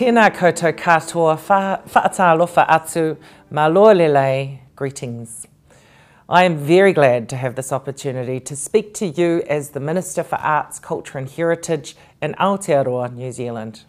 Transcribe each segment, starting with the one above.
Tēnā koutou katoa, whaatalofa atu, maloa lelei, greetings. I am very glad to have this opportunity to speak to you as the Minister for Arts, Culture and Heritage in Aotearoa, New Zealand.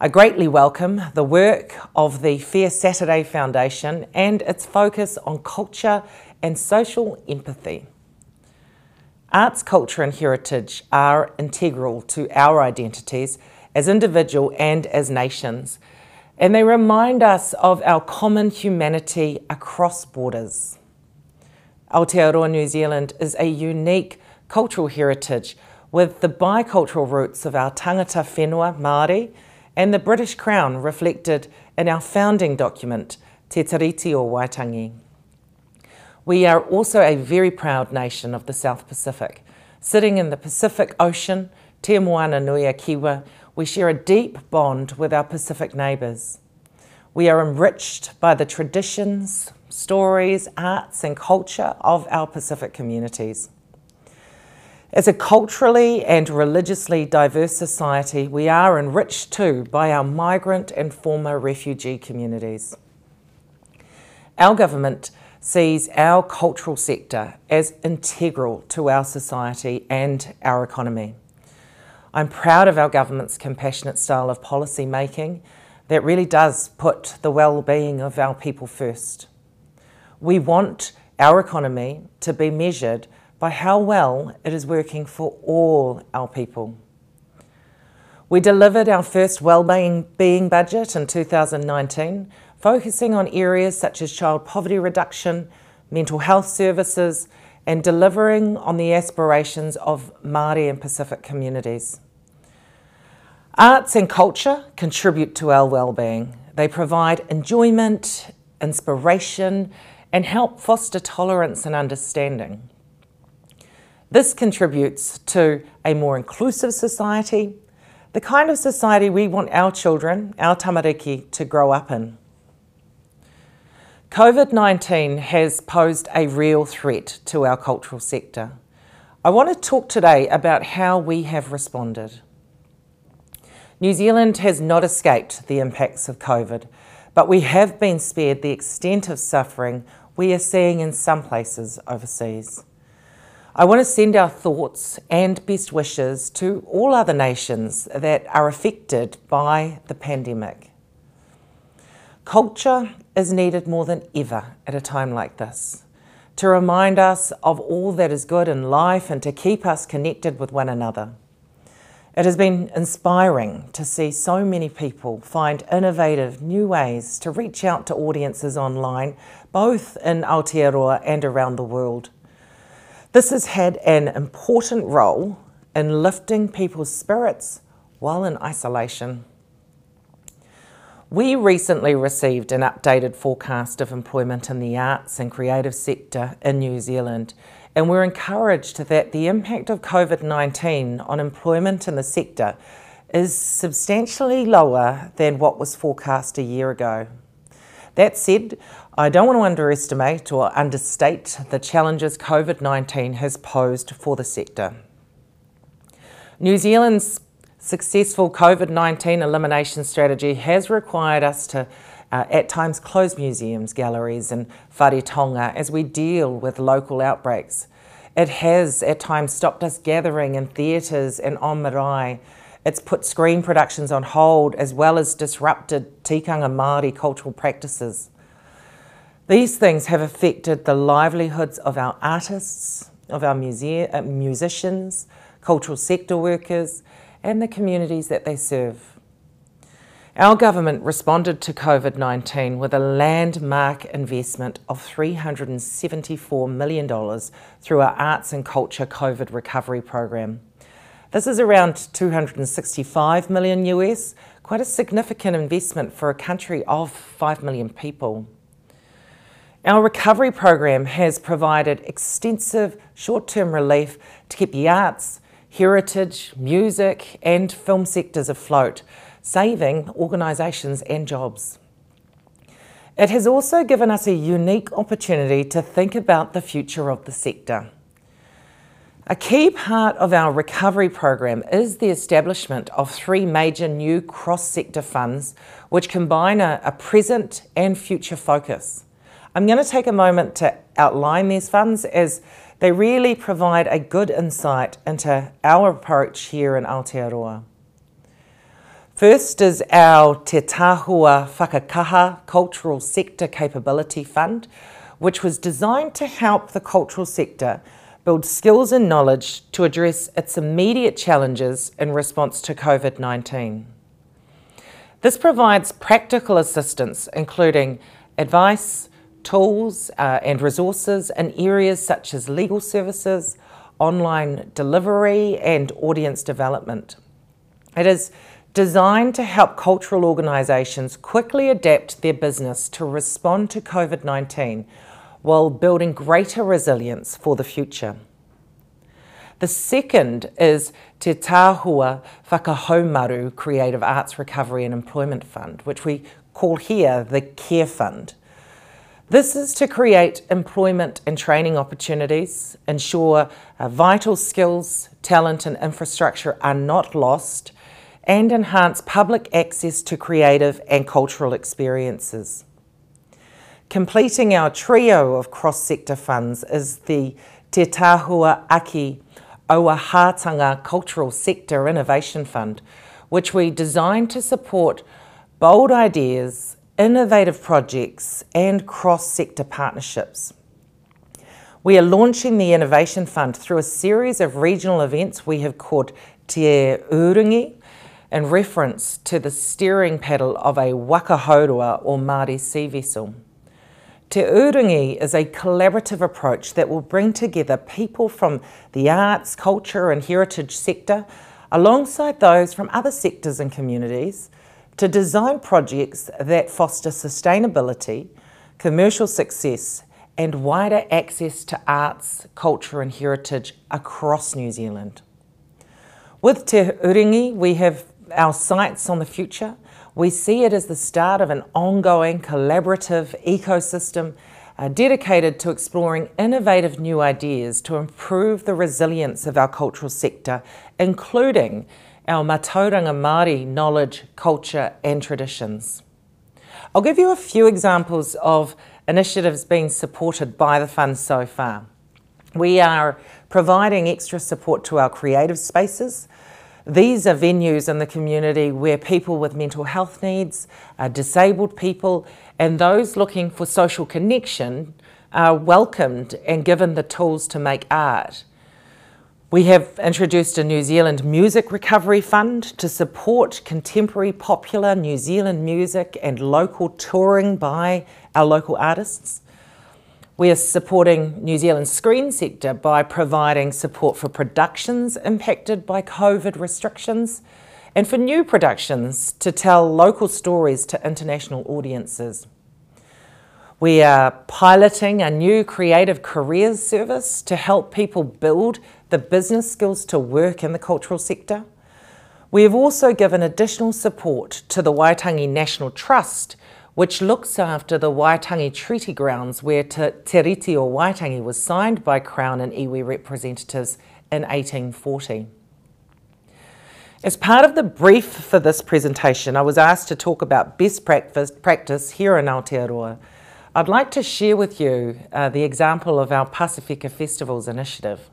I greatly welcome the work of the Fair Saturday Foundation and its focus on culture and social empathy. Arts, culture and heritage are integral to our identities as individual and as nations, and they remind us of our common humanity across borders. Aotearoa New Zealand is a unique cultural heritage with the bicultural roots of our tangata whenua Māori and the British Crown reflected in our founding document, Te Tiriti o Waitangi. We are also a very proud nation of the South Pacific. Sitting in the Pacific Ocean, Te Moana Nui a Kiwa, we share a deep bond with our Pacific neighbours. We are enriched by the traditions, stories, arts, and culture of our Pacific communities. As a culturally and religiously diverse society, we are enriched too by our migrant and former refugee communities. Our government sees our cultural sector as integral to our society and our economy. I'm proud of our government's compassionate style of policy making that really does put the well-being of our people first. We want our economy to be measured by how well it is working for all our people. We delivered our first well-being budget in 2019, focusing on areas such as child poverty reduction, mental health services, and delivering on the aspirations of Māori and Pacific communities. Arts and culture contribute to our well-being. They provide enjoyment, inspiration, and help foster tolerance and understanding. This contributes to a more inclusive society, the kind of society we want our children, our tamariki, to grow up in. COVID-19 has posed a real threat to our cultural sector. I want to talk today about how we have responded. New Zealand has not escaped the impacts of COVID, but we have been spared the extent of suffering we are seeing in some places overseas. I want to send our thoughts and best wishes to all other nations that are affected by the pandemic. Culture is needed more than ever at a time like this to remind us of all that is good in life and to keep us connected with one another. It has been inspiring to see so many people find innovative new ways to reach out to audiences online, both in Aotearoa and around the world. This has had an important role in lifting people's spirits while in isolation. We recently received an updated forecast of employment in the arts and creative sector in New Zealand and we're encouraged that the impact of COVID 19 on employment in the sector is substantially lower than what was forecast a year ago. That said, I don't want to underestimate or understate the challenges COVID 19 has posed for the sector. New Zealand's successful COVID 19 elimination strategy has required us to uh, at times close museums, galleries and whare taonga as we deal with local outbreaks. It has at times stopped us gathering in theatres and on marae. It's put screen productions on hold as well as disrupted tikanga Māori cultural practices. These things have affected the livelihoods of our artists, of our muse- uh, musicians, cultural sector workers, and the communities that they serve. Our government responded to COVID 19 with a landmark investment of $374 million through our Arts and Culture COVID Recovery Program. This is around 265 million US, quite a significant investment for a country of 5 million people. Our recovery program has provided extensive short term relief to keep the arts, heritage, music, and film sectors afloat saving organisations and jobs. It has also given us a unique opportunity to think about the future of the sector. A key part of our recovery program is the establishment of three major new cross sector funds which combine a, a, present and future focus. I'm going to take a moment to outline these funds as they really provide a good insight into our approach here in Aotearoa. First is our Te Tahua Whakakaha Cultural Sector Capability Fund, which was designed to help the cultural sector build skills and knowledge to address its immediate challenges in response to COVID 19. This provides practical assistance, including advice, tools, uh, and resources in areas such as legal services, online delivery, and audience development. It is designed to help cultural organisations quickly adapt their business to respond to COVID 19 while building greater resilience for the future. The second is Te Tahua Whakahaumaru Creative Arts Recovery and Employment Fund, which we call here the CARE Fund. This is to create employment and training opportunities, ensure uh, vital skills, talent, and infrastructure are not lost, and enhance public access to creative and cultural experiences. Completing our trio of cross sector funds is the Te Tahua Aki Auahatanga Cultural Sector Innovation Fund, which we designed to support bold ideas, innovative projects, and cross sector partnerships. We are launching the Innovation Fund through a series of regional events we have called Te Urungi, in reference to the steering paddle of a waka hourua or Māori sea vessel. Te Urungi is a collaborative approach that will bring together people from the arts, culture and heritage sector alongside those from other sectors and communities to design projects that foster sustainability, commercial success and wider access to arts, culture and heritage across New Zealand. With Te Urungi, we have our sights on the future. We see it as the start of an ongoing collaborative ecosystem uh, dedicated to exploring innovative new ideas to improve the resilience of our cultural sector, including our Matauranga Māori knowledge, culture and traditions. I'll give you a few examples of initiatives being supported by the fund so far. We are providing extra support to our creative spaces, these are venues in the community where people with mental health needs, uh, disabled people, and those looking for social connection are welcomed and given the tools to make art. We have introduced a New Zealand Music Recovery Fund to support contemporary popular New Zealand music and local touring by our local artists. We are supporting New Zealand's screen sector by providing support for productions impacted by COVID restrictions and for new productions to tell local stories to international audiences. We are piloting a new creative careers service to help people build the business skills to work in the cultural sector. We have also given additional support to the Waitangi National Trust which looks after the Waitangi Treaty grounds where Te, Te Riti o Waitangi was signed by Crown and iwi representatives in 1840. As part of the brief for this presentation, I was asked to talk about best practice here in Aotearoa. I'd like to share with you uh, the example of our Pasifika Festivals initiative.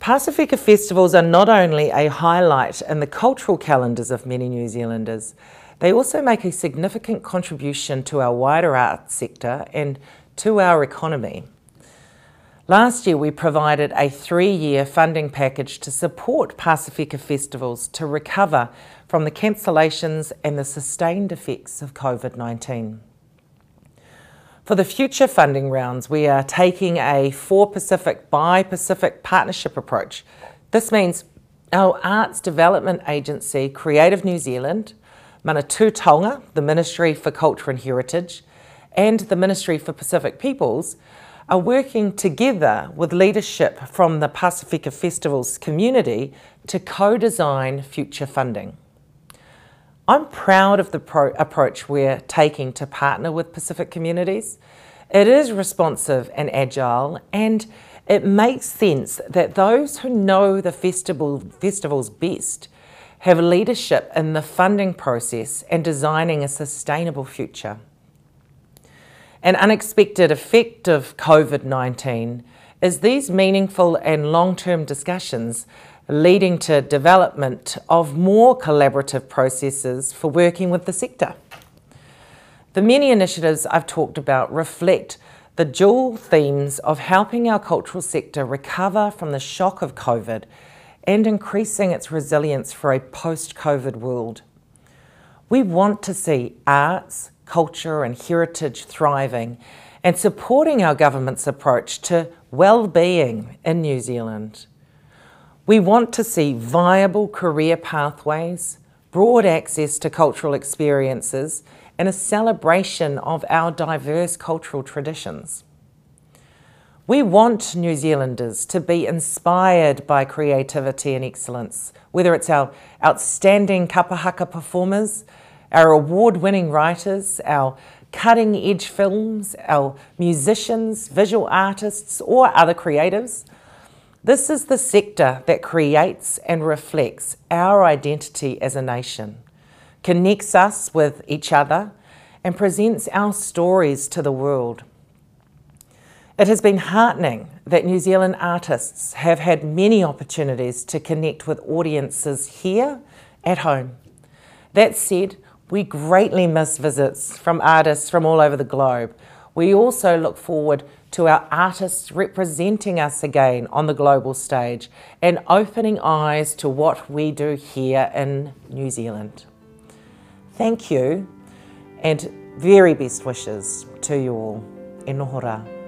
Pasifika festivals are not only a highlight in the cultural calendars of many New Zealanders, they also make a significant contribution to our wider arts sector and to our economy. Last year, we provided a three year funding package to support Pasifika festivals to recover from the cancellations and the sustained effects of COVID 19. For the future funding rounds, we are taking a for Pacific by Pacific partnership approach. This means our arts development agency, Creative New Zealand, Manatū Taonga, the Ministry for Culture and Heritage, and the Ministry for Pacific Peoples are working together with leadership from the Pasifika Festivals community to co-design future funding. I'm proud of the approach we're taking to partner with Pacific communities. It is responsive and agile, and it makes sense that those who know the festival, festivals best have leadership in the funding process and designing a sustainable future. An unexpected effect of COVID 19 is these meaningful and long term discussions leading to development of more collaborative processes for working with the sector. The many initiatives I've talked about reflect the dual themes of helping our cultural sector recover from the shock of COVID and increasing its resilience for a post COVID world. We want to see arts, culture, and heritage thriving and supporting our government's approach to well-being in New Zealand. We want to see viable career pathways, broad access to cultural experiences, and a celebration of our diverse cultural traditions. We want New Zealanders to be inspired by creativity and excellence, whether it's our outstanding kapahaka performers, our award winning writers, our cutting edge films, our musicians, visual artists, or other creatives. This is the sector that creates and reflects our identity as a nation, connects us with each other, and presents our stories to the world. It has been heartening that New Zealand artists have had many opportunities to connect with audiences here at home. That said, we greatly miss visits from artists from all over the globe. We also look forward to our artists representing us again on the global stage and opening eyes to what we do here in New Zealand. Thank you and very best wishes to you all. E noho rā.